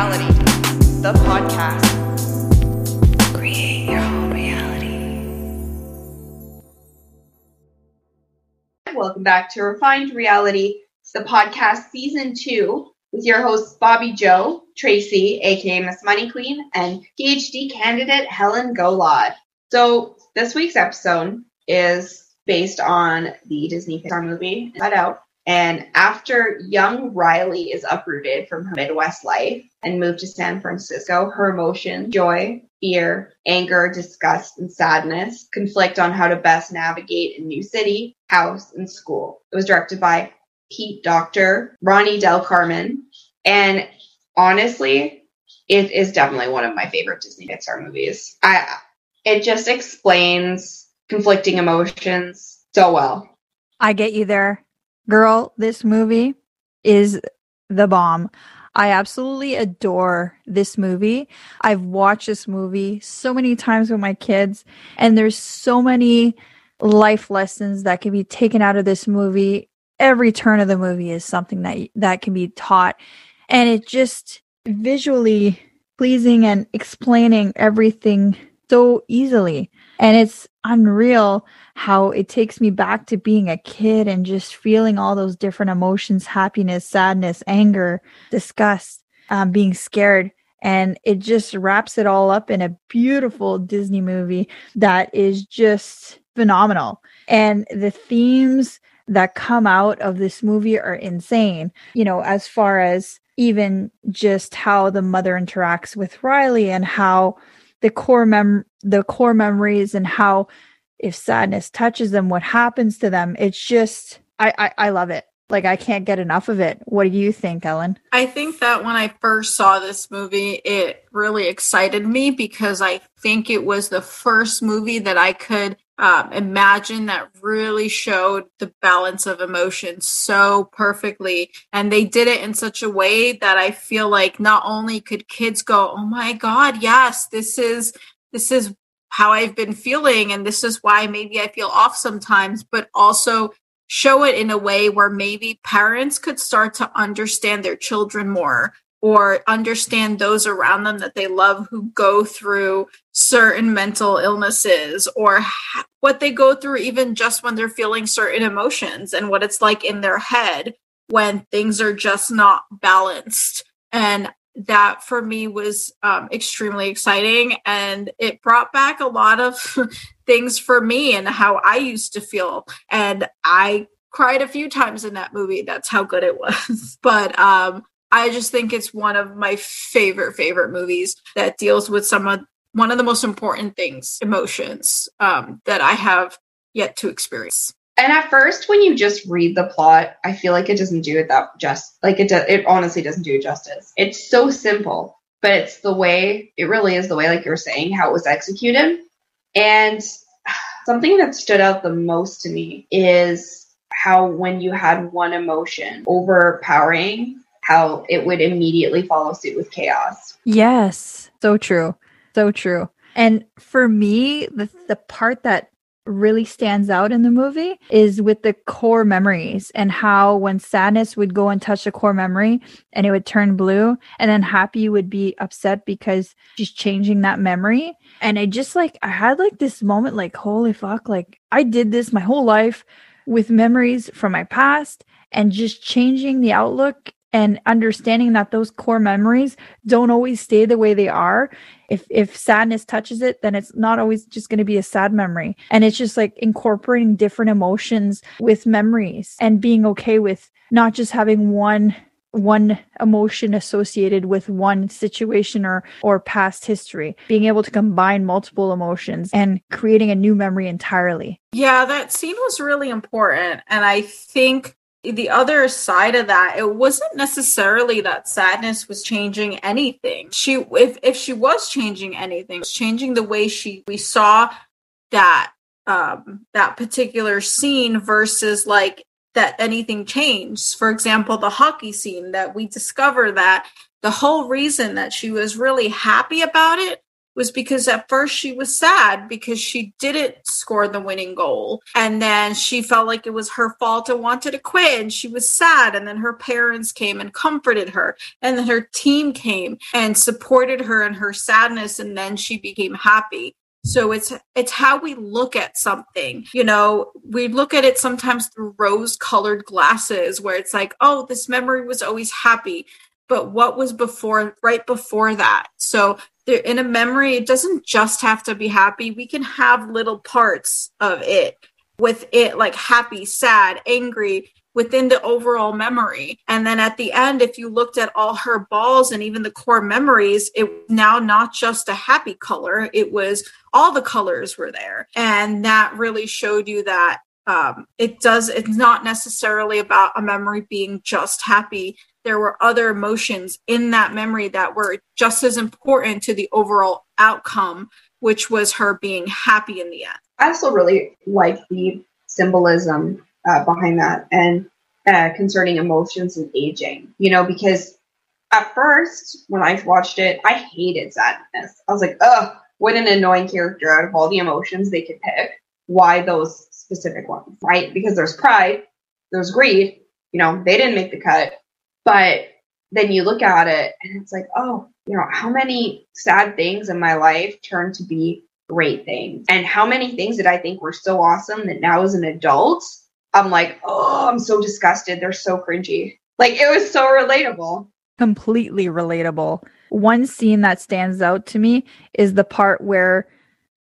Reality, the podcast. Create your own reality. Welcome back to Refined Reality, It's the podcast season two, with your hosts Bobby Joe, Tracy, aka Miss Money Queen, and PhD candidate Helen Golod. So this week's episode is based on the Disney Pixar movie Inside Out. And after young Riley is uprooted from her Midwest life and moved to San Francisco, her emotions, joy, fear, anger, disgust, and sadness conflict on how to best navigate a new city, house, and school. It was directed by Pete Docter, Ronnie Del Carmen, and honestly, it is definitely one of my favorite Disney Pixar movies. I it just explains conflicting emotions so well. I get you there. Girl, this movie is the bomb. I absolutely adore this movie. I've watched this movie so many times with my kids, and there's so many life lessons that can be taken out of this movie. Every turn of the movie is something that that can be taught, and it just visually pleasing and explaining everything so easily. And it's unreal how it takes me back to being a kid and just feeling all those different emotions happiness, sadness, anger, disgust, um, being scared. And it just wraps it all up in a beautiful Disney movie that is just phenomenal. And the themes that come out of this movie are insane. You know, as far as even just how the mother interacts with Riley and how the core mem the core memories and how if sadness touches them what happens to them it's just I, I i love it. Like i can't get enough of it. What do you think ellen? I think that when i first saw this movie it really excited me because i think it was the first movie that i could um, imagine that really showed the balance of emotions so perfectly. And they did it in such a way that I feel like not only could kids go, oh my God, yes, this is, this is how I've been feeling. And this is why maybe I feel off sometimes, but also show it in a way where maybe parents could start to understand their children more or understand those around them that they love who go through certain mental illnesses or what they go through even just when they're feeling certain emotions and what it's like in their head when things are just not balanced and that for me was um, extremely exciting and it brought back a lot of things for me and how i used to feel and i cried a few times in that movie that's how good it was but um I just think it's one of my favorite favorite movies that deals with some of one of the most important things, emotions um, that I have yet to experience. And at first, when you just read the plot, I feel like it doesn't do it that just like it. does. it honestly doesn't do it justice. It's so simple, but it's the way it really is the way, like you're saying, how it was executed. And something that stood out the most to me is how when you had one emotion overpowering how it would immediately follow suit with chaos. Yes, so true. So true. And for me, the the part that really stands out in the movie is with the core memories and how when sadness would go and touch the core memory and it would turn blue and then happy would be upset because she's changing that memory. And I just like I had like this moment like holy fuck like I did this my whole life with memories from my past and just changing the outlook and understanding that those core memories don't always stay the way they are. If if sadness touches it then it's not always just going to be a sad memory. And it's just like incorporating different emotions with memories and being okay with not just having one one emotion associated with one situation or or past history being able to combine multiple emotions and creating a new memory entirely. Yeah that scene was really important. And i think the other side of that it wasn't necessarily that sadness was changing anything. She if if she was changing anything was changing the way she we saw that um that particular scene versus like that anything changed. For example the hockey scene that we discover that the whole reason that she was really happy about it was because at first she was sad because she didn't score the winning goal. And then she felt like it was her fault and wanted to quit. And she was sad. And then her parents came and comforted her. And then her team came and supported her in her sadness. And then she became happy. So it's it's how we look at something. You know, we look at it sometimes through rose colored glasses where it's like, "Oh, this memory was always happy." But what was before right before that? So there, in a memory, it doesn't just have to be happy. We can have little parts of it with it like happy, sad, angry within the overall memory. And then at the end, if you looked at all her balls and even the core memories, it now not just a happy color, it was all the colors were there. And that really showed you that um, it does, it's not necessarily about a memory being just happy. There were other emotions in that memory that were just as important to the overall outcome, which was her being happy in the end. I also really like the symbolism uh, behind that and uh, concerning emotions and aging. You know, because at first when I watched it, I hated sadness. I was like, ugh, what an annoying character out of all the emotions they could pick. Why those specific ones, right? Because there's pride, there's greed. You know, they didn't make the cut, but then you look at it and it's like, oh, you know, how many sad things in my life turned to be great things? And how many things that I think were so awesome that now as an adult I'm like, oh, I'm so disgusted. They're so cringy. Like it was so relatable. Completely relatable. One scene that stands out to me is the part where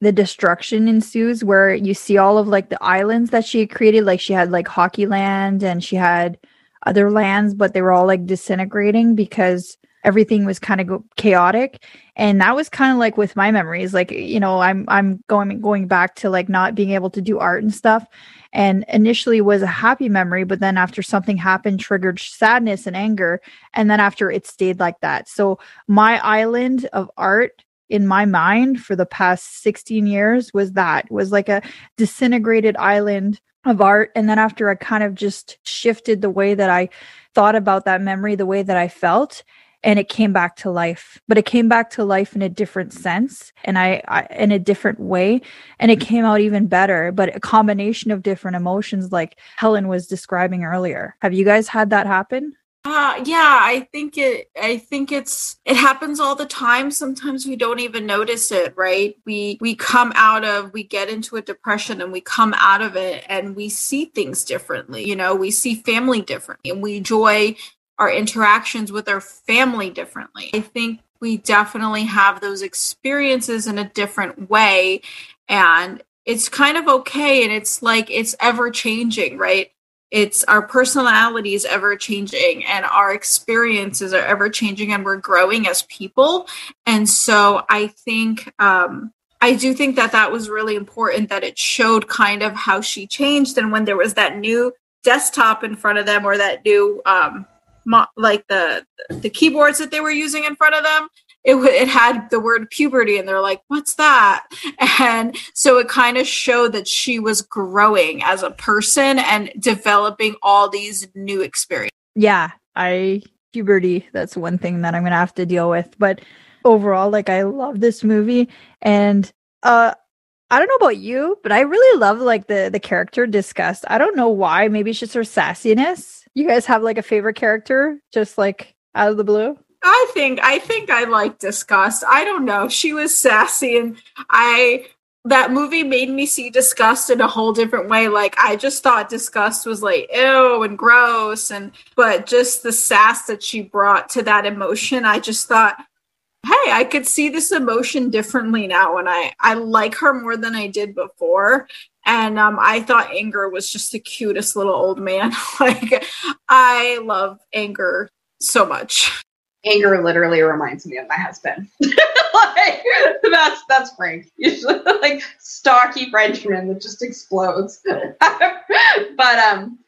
the destruction ensues, where you see all of like the islands that she created. Like she had like Hockey Land and she had other lands, but they were all like disintegrating because everything was kind of chaotic. And that was kind of like with my memories like you know i'm i'm going going back to like not being able to do art and stuff. And initially was a happy memory but then after something happened triggered sadness and anger and then after it stayed like that. So my island of art in my mind for the past 16 years was that was like a disintegrated island of art. And then after i kind of just shifted the way that i thought about that memory the way that i felt and it came back to life. But it came back to life in a different sense and I, I, in a different way. And it came out even better but a combination of different emotions like helen was describing earlier. Have you guys had that happen uh yeah i think it i think it's it happens all the time sometimes we don't even notice it right we we come out of we get into a depression and we come out of it and we see things differently you know we see family differently and we enjoy our interactions with our family differently. I think we definitely have those experiences in a different way. And it's kind of okay. And it's like it's ever changing, right? It's our personality is ever changing and our experiences are ever changing and we're growing as people. And so I think, um, I do think that that was really important that it showed kind of how she changed. And when there was that new desktop in front of them or that new um, mo- like the the keyboards that they were using in front of them it it had the word puberty and they're like what's that and so it kind of showed that she was growing as a person and developing all these new experiences yeah i puberty that's one thing that i'm gonna have to deal with but overall like i love this movie and uh I don't know about you, but I really love like the the character Disgust. I don't know why. Maybe it's just her sassiness you guys have like a favorite character just like out of the blue? I think I think I like Disgust. I don't know. She was sassy and I that movie made me see disgust in a whole different way. Like I just thought disgust was like ew and gross and but just the sass that she brought to that emotion, I just thought, hey, I could see this emotion differently now and I I like her more than I did before and um, I thought Anger was just the cutest little old man. like I love Anger so much. Anger literally reminds me of my husband. like that's that's Frank. Usually like stocky Frenchman that just explodes. but um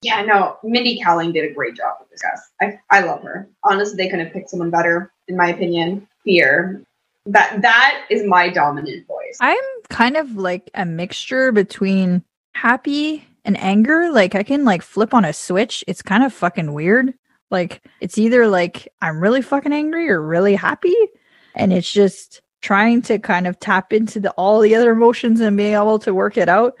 yeah, no, Mindy Kaling did a great job with this guy. I I love her. Honestly, they couldn't have picked someone better, in my opinion. Fear. That that is my dominant voice. I'm kind of like a mixture between happy and anger. Like I can like flip on a switch. It's kind of fucking weird. Like it's either like I'm really fucking angry or really happy. And it's just trying to kind of tap into the all the other emotions and being able to work it out.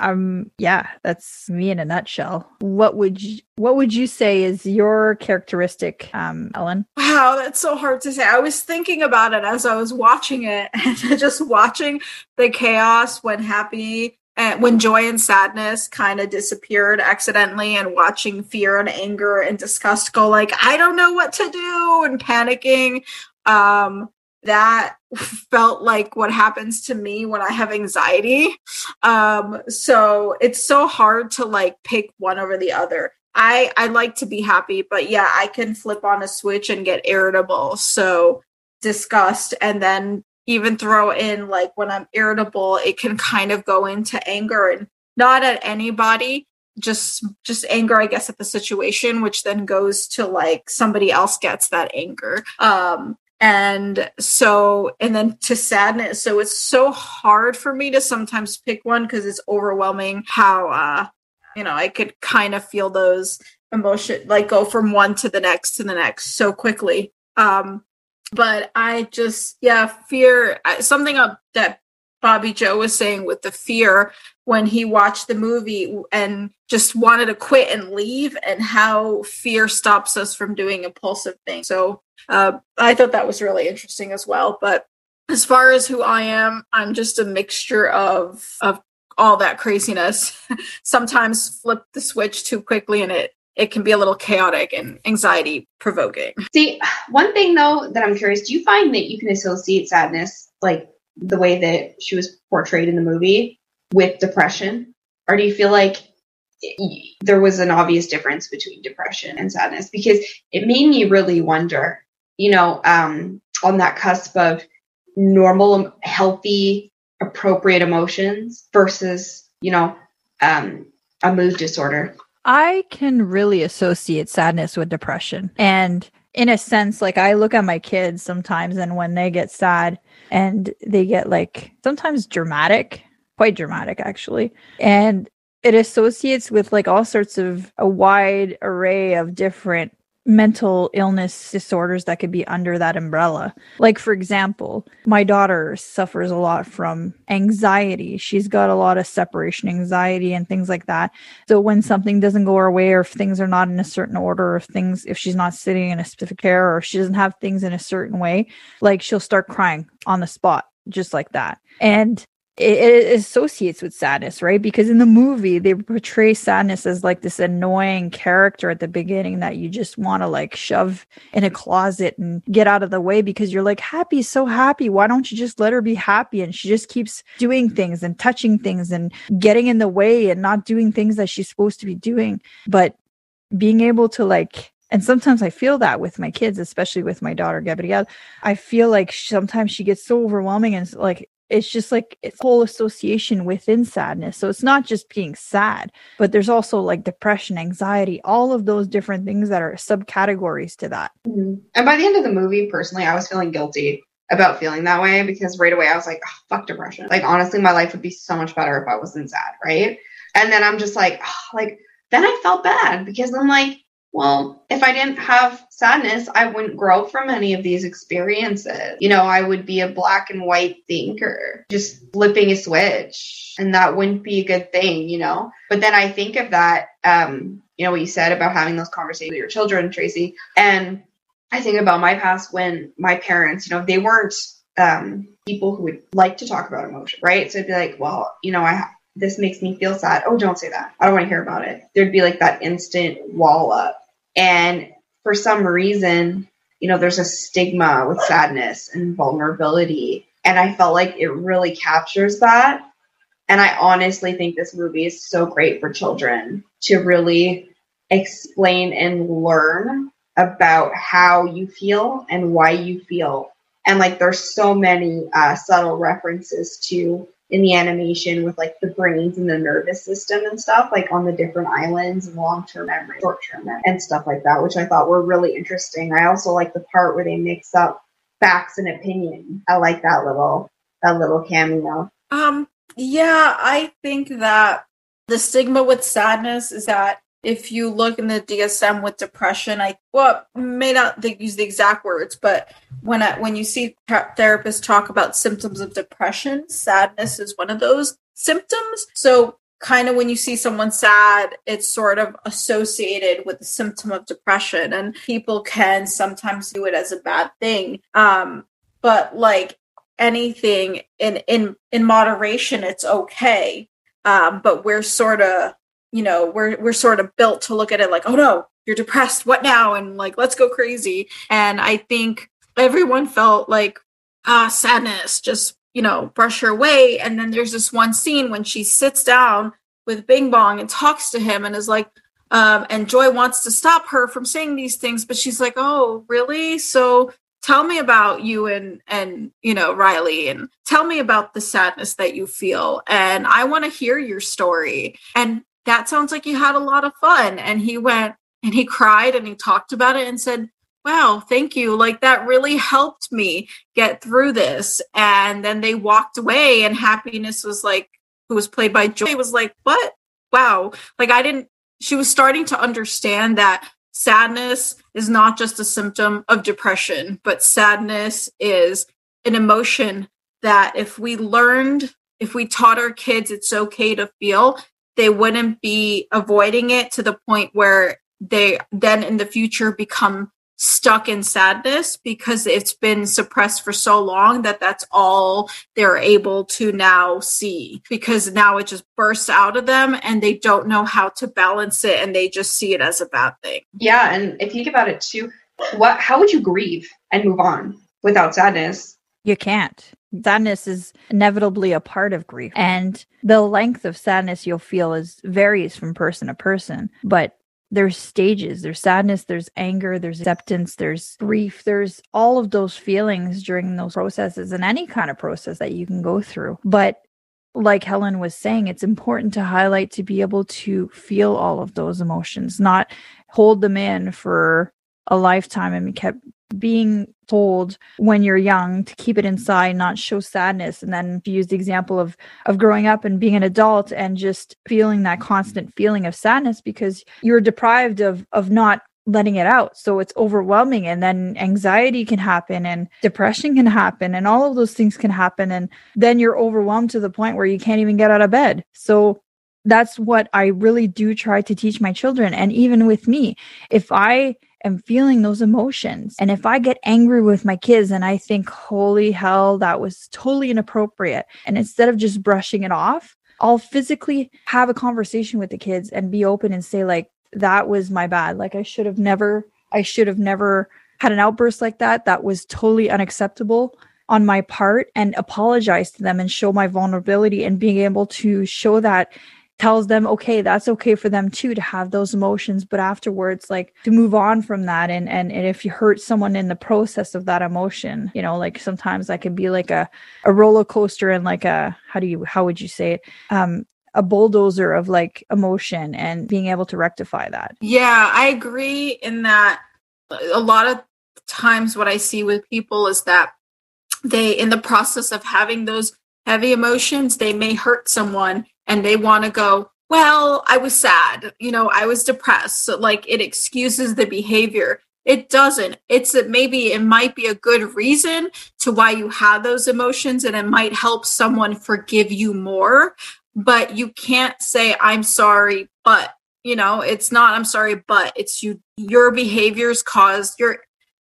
Um yeah that's me in a nutshell. What would you what would you say is your characteristic um ellen? Wow that's so hard to say. I was thinking about it as i was watching it and just watching the chaos when happy and when joy and sadness kind of disappeared accidentally and watching fear and anger and disgust go like i don't know what to do and panicking um that felt like what happens to me when I have anxiety. Um, so it's so hard to like pick one over the other. I I like to be happy, but yeah, I can flip on a switch and get irritable. So disgust and then even throw in like when I'm irritable, it can kind of go into anger and not at anybody, just just anger i guess at the situation which then goes to like somebody else gets that anger. Um and so and then to sadness. So it's so hard for me to sometimes pick one because it's overwhelming how uh you know i could kind of feel those emotion like go from one to the next to the next so quickly. Um but i just yeah fear something that bobby joe was saying with the fear when he watched the movie and just wanted to quit and leave and how fear stops us from doing impulsive things so uh, I thought that was really interesting as well. But as far as who I am, I'm just a mixture of of all that craziness. Sometimes flip the switch too quickly, and it it can be a little chaotic and anxiety provoking. See, one thing though that I'm curious, do you find that you can associate sadness like the way that she was portrayed in the movie with depression? Or do you feel like there was an obvious difference between depression and sadness? Because it made me really wonder you know, um, on that cusp of normal, healthy, appropriate emotions versus, you know, um, a mood disorder. I can really associate sadness with depression. And in a sense, like I look at my kids sometimes, and when they get sad and they get like sometimes dramatic, quite dramatic actually. And it associates with like all sorts of a wide array of different mental illness disorders that could be under that umbrella. Like, for example, my daughter suffers a lot from anxiety. She's got a lot of separation anxiety and things like that. So, when something doesn't go her way, or if things are not in a certain order, or if things, if she's not sitting in a specific chair, or she doesn't have things in a certain way, like she'll start crying on the spot, just like that. And it, it, associates with sadness, right? Because in the movie, they portray sadness as like this annoying character at the beginning that you just want to like shove in a closet and get out of the way because you're like, happy, so happy. Why don't you just let her be happy? And she just keeps doing things and touching things and getting in the way and not doing things that she's supposed to be doing. But being able to like and sometimes I feel that with my kids, especially with my daughter Gabrielle. I feel like sometimes she gets so overwhelming and like it's just like it's whole association within sadness. So it's not just being sad, but there's also like depression, anxiety, all of those different things that are subcategories to that. Mm-hmm. And by the end of the movie, personally, I was feeling guilty about feeling that way because right away I was like, oh, fuck depression. Like honestly, my life would be so much better if I wasn't sad, right? And then I'm just like, oh, like then I felt bad because I'm like, well, if I didn't have sadness, I wouldn't grow from any of these experiences. You know, I would be a black and white thinker, just flipping a switch, and that wouldn't be a good thing, you know? But then I think of that, um, you know, what you said about having those conversations with your children, Tracy, and I think about my past when my parents, you know, they weren't um, people who would like to talk about emotion, right? So it'd be like, well, you know, I this makes me feel sad. Oh, don't say that. I don't want to hear about it. There'd be like that instant wall up and for some reason, you know, there's a stigma with sadness and vulnerability. And I felt like it really captures that. And I honestly think this movie is so great for children to really explain and learn about how you feel and why you feel. And like, there's so many uh, subtle references to in the animation with like the brains and the nervous system and stuff, like on the different islands and long term memory, short term memory, and stuff like that, which I thought were really interesting. I also like the part where they mix up facts and opinion. I like that little that little cameo. Um, yeah, I think that the stigma with sadness is that if you look in the DSM with depression, I well may not use the exact words, but when I, when you see therapists talk about symptoms of depression, sadness is one of those symptoms. So kind of when you see someone sad, it's sort of associated with the symptom of depression, and people can sometimes do it as a bad thing. Um, but like anything in in in moderation, it's okay. Um, but we're sort of you know we're we're sort of built to look at it like oh no you're depressed. What now? And like let's go crazy. And i think everyone felt like ah sadness just you know brush her away. And then there's this one scene when she sits down with bing bong and talks to him and is like um, and joy wants to stop her from saying these things but she's like oh really? So tell me about you and and you know riley and tell me about the sadness that you feel. And i want to hear your story. And that sounds like you had a lot of fun. And he went and he cried and he talked about it and said, Wow, thank you. Like that really helped me get through this. And then they walked away, and happiness was like, who was played by Joy, was like, What? Wow. Like I didn't, she was starting to understand that sadness is not just a symptom of depression, but sadness is an emotion that if we learned, if we taught our kids it's okay to feel, they wouldn't be avoiding it to the point where they then in the future become stuck in sadness because it's been suppressed for so long that that's all they're able to now see because now it just bursts out of them and they don't know how to balance it and they just see it as a bad thing. Yeah, and if you think about it too, what how would you grieve and move on without sadness? You can't. Sadness is inevitably a part of grief. And the length of sadness you'll feel is varies from person to person but there's stages. There's sadness there's anger there's acceptance there's grief. There's all of those feelings during those processes and any kind of process that you can go through. But like helen was saying it's important to highlight to be able to feel all of those emotions not hold them in for a lifetime and be kept being told when you're young to keep it inside not show sadness. And then use the example of of growing up and being an adult and just feeling that constant feeling of sadness because you're deprived of of not letting it out. So it's overwhelming and then anxiety can happen and depression can happen and all of those things can happen. And then you're overwhelmed to the point where you can't even get out of bed. So that's what I really do try to teach my children. And even with me, if I am feeling those emotions. And if I get angry with my kids and I think, holy hell, that was totally inappropriate. And instead of just brushing it off, I'll physically have a conversation with the kids and be open and say, like, that was my bad. Like, I should have never, I should have never had an outburst like that. That was totally unacceptable on my part and apologize to them and show my vulnerability and being able to show that tells them okay that's okay for them too to have those emotions but afterwards like to move on from that and and, and if you hurt someone in the process of that emotion you know like sometimes that can be like a a roller coaster and like a how do you how would you say it? Um a bulldozer of like emotion and being able to rectify that. Yeah i agree in that a lot of times what i see with people is that they in the process of having those heavy emotions they may hurt someone and they want to go, well, I was sad, you know, I was depressed. So like it excuses the behavior. It doesn't. It's that maybe it might be a good reason to why you have those emotions and it might help someone forgive you more, but you can't say I'm sorry, but you know, it's not I'm sorry, but it's you your behaviors caused your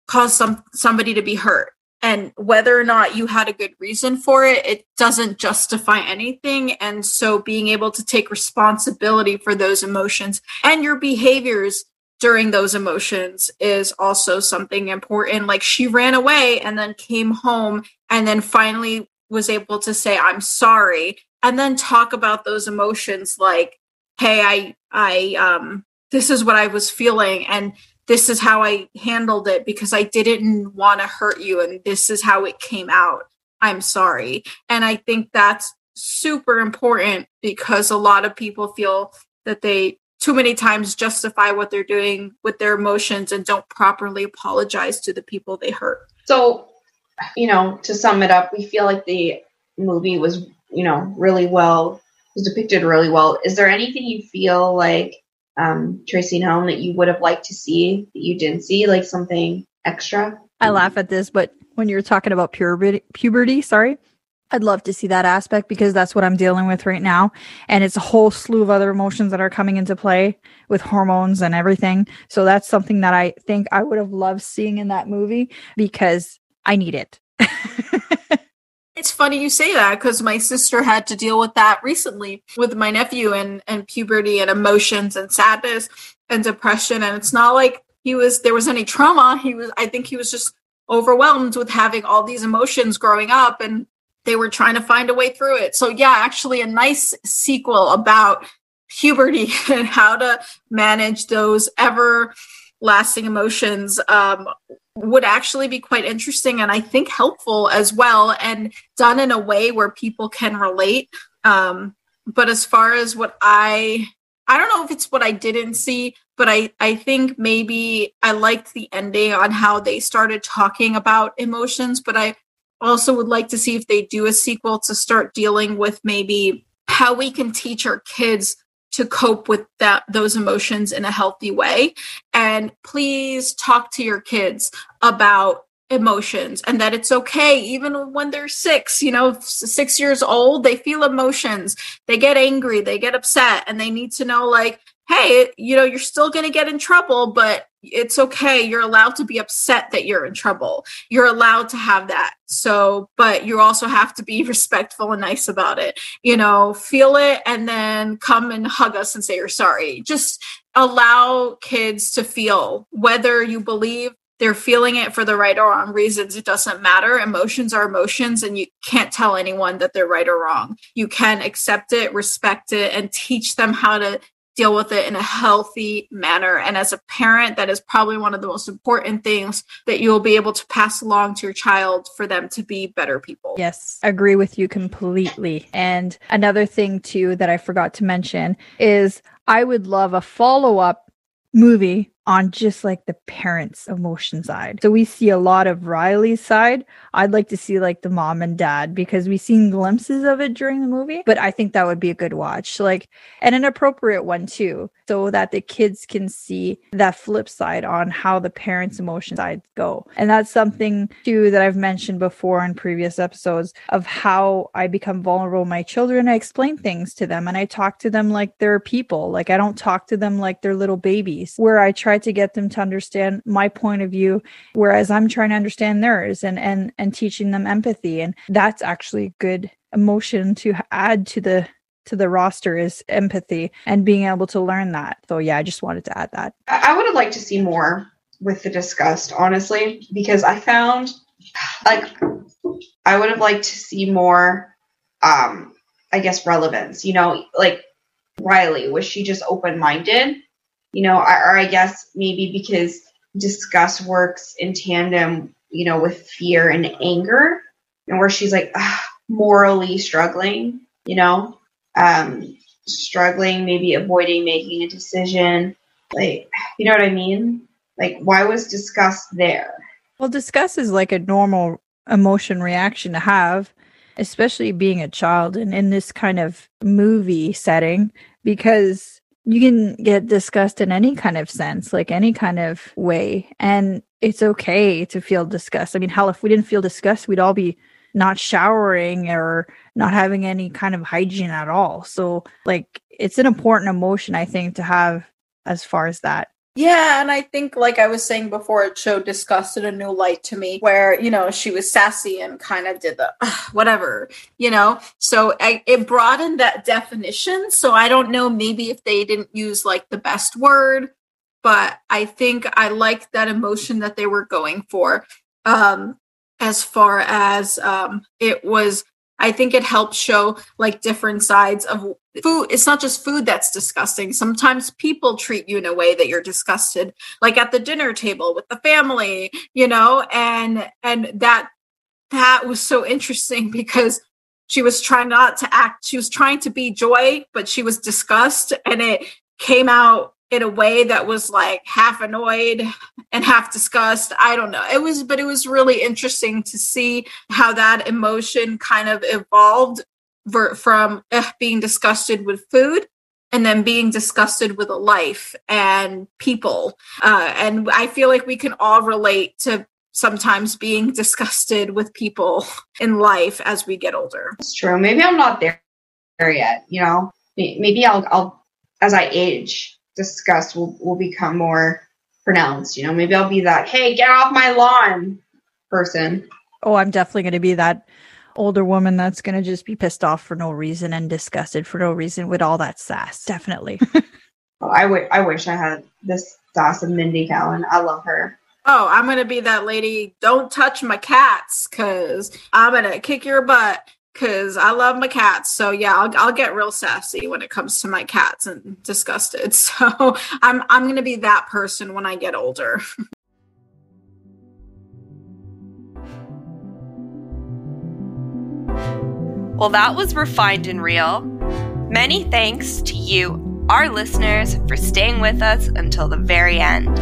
caused some somebody to be hurt and whether or not you had a good reason for it it doesn't justify anything. And so being able to take responsibility for those emotions and your behaviors during those emotions is also something important. Like she ran away and then came home and then finally was able to say i'm sorry and then talk about those emotions like hey i i um this is what i was feeling and this is how I handled it because I didn't want to hurt you and this is how it came out. I'm sorry. And I think that's super important because a lot of people feel that they too many times justify what they're doing with their emotions and don't properly apologize to the people they hurt. So, you know, to sum it up, we feel like the movie was, you know, really well was depicted really well. Is there anything you feel like um, Tracy and Helen, that you would have liked to see that you didn't see, like something extra? I laugh at this, but when you're talking about puberty, puberty, sorry, I'd love to see that aspect because that's what I'm dealing with right now. And it's a whole slew of other emotions that are coming into play with hormones and everything. So that's something that I think I would have loved seeing in that movie because I need it. It's funny you say that because my sister had to deal with that recently with my nephew and, and puberty and emotions and sadness and depression. And it's not like he was there was any trauma. He was I think he was just overwhelmed with having all these emotions growing up and they were trying to find a way through it. So yeah, actually a nice sequel about puberty and how to manage those ever lasting emotions um, would actually be quite interesting and I think helpful as well and done in a way where people can relate. Um, but as far as what I I don't know if it's what I didn't see, but I I think maybe I liked the ending on how they started talking about emotions, but I also would like to see if they do a sequel to start dealing with maybe how we can teach our kids to cope with that those emotions in a healthy way. And please talk to your kids about emotions and that it's okay even when they're 6 you know 6 years old they feel emotions. They get angry they get upset and they need to know like hey, you know, you're still going to get in trouble, but it's okay. You're allowed to be upset that you're in trouble. You're allowed to have that. So, but you also have to be respectful and nice about it. You know, feel it and then come and hug us and say you're sorry. Just allow kids to feel whether you believe they're feeling it for the right or wrong reasons. It doesn't matter. Emotions are emotions, and you can't tell anyone that they're right or wrong. You can accept it, respect it, and teach them how to deal with it in a healthy manner. And as a parent, that is probably one of the most important things that you will be able to pass along to your child for them to be better people. Yes, agree with you completely. And another thing, too, that I forgot to mention is I would love a follow up movie on just like the parents' emotion side. So we see a lot of Riley's side. I'd like to see like the mom and dad because we've seen glimpses of it during the movie, but I think that would be a good watch. Like, and an appropriate one too, so that the kids can see that flip side on how the parents' emotion side go. And that's something too that I've mentioned before in previous episodes of how I become vulnerable my children. I explain things to them and I talk to them like they're people. Like I don't talk to them like they're little babies, where I try to get them to understand my point of view whereas i'm trying to understand theirs and and and teaching them empathy. And that's actually good emotion to add to the to the roster is empathy and being able to learn that. So yeah i just wanted to add that. I would have liked to see more with the disgust honestly because i found like i would have liked to see more um i guess relevance. You know like riley was she just open-minded you know, or I guess maybe because disgust works in tandem, you know, with fear and anger, and where she's like ah, morally struggling, you know, um, struggling, maybe avoiding making a decision, like, you know what I mean? Like, why was disgust there? Well, disgust is like a normal emotion reaction to have, especially being a child and in this kind of movie setting, because you can get disgust in any kind of sense, like any kind of way. And it's okay to feel disgust. I mean, hell, if we didn't feel disgust, we'd all be not showering or not having any kind of hygiene at all. So, like, it's an important emotion, I think, to have as far as that. Yeah, and I think, like I was saying before, it showed disgust in a new light to me, where you know she was sassy and kind of did the whatever, you know. So I, it broadened that definition. So I don't know, maybe if they didn't use like the best word, but I think I like that emotion that they were going for. Um, as far as um, it was I think it helps show like different sides of food. It's not just food that's disgusting. Sometimes people treat you in a way that you're disgusted, like at the dinner table with the family, you know, and and that that was so interesting because she was trying not to act she was trying to be joy but she was disgust and it came out in a way that was like half annoyed and half disgust. I don't know. It was, but it was really interesting to see how that emotion kind of evolved from uh, being disgusted with food and then being disgusted with a life and people. Uh, and I feel like we can all relate to sometimes being disgusted with people in life as we get older. It's true. Maybe I'm not there yet. You know, maybe I'll, I'll as I age, disgust will will become more pronounced. You know, maybe I'll be that hey, get off my lawn person. Oh, I'm definitely going to be that older woman that's going to just be pissed off for no reason and disgusted for no reason with all that sass. Definitely. oh, I, w- I wish I had this sass of Mindy Kaling. I love her. Oh, I'm going to be that lady. Don't touch my cats because I'm going to kick your butt because I love my cats. So yeah, I'll, I'll get real sassy when it comes to my cats and disgusted. So I'm I'm gonna be that person when I get older. Well, that was refined and real. Many thanks to you, our listeners, for staying with us until the very end.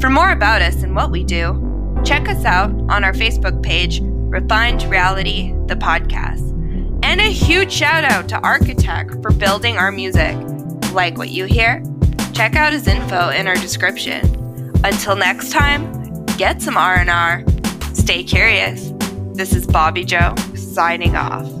For more about us and what we do, check us out on our Facebook page, Refined Reality, the podcast. And a huge shout out to Rkitek for building our music. Like what you hear? Check out his info in our description. Until next time, get some R&R. Stay curious. This is Bobby Joe signing off.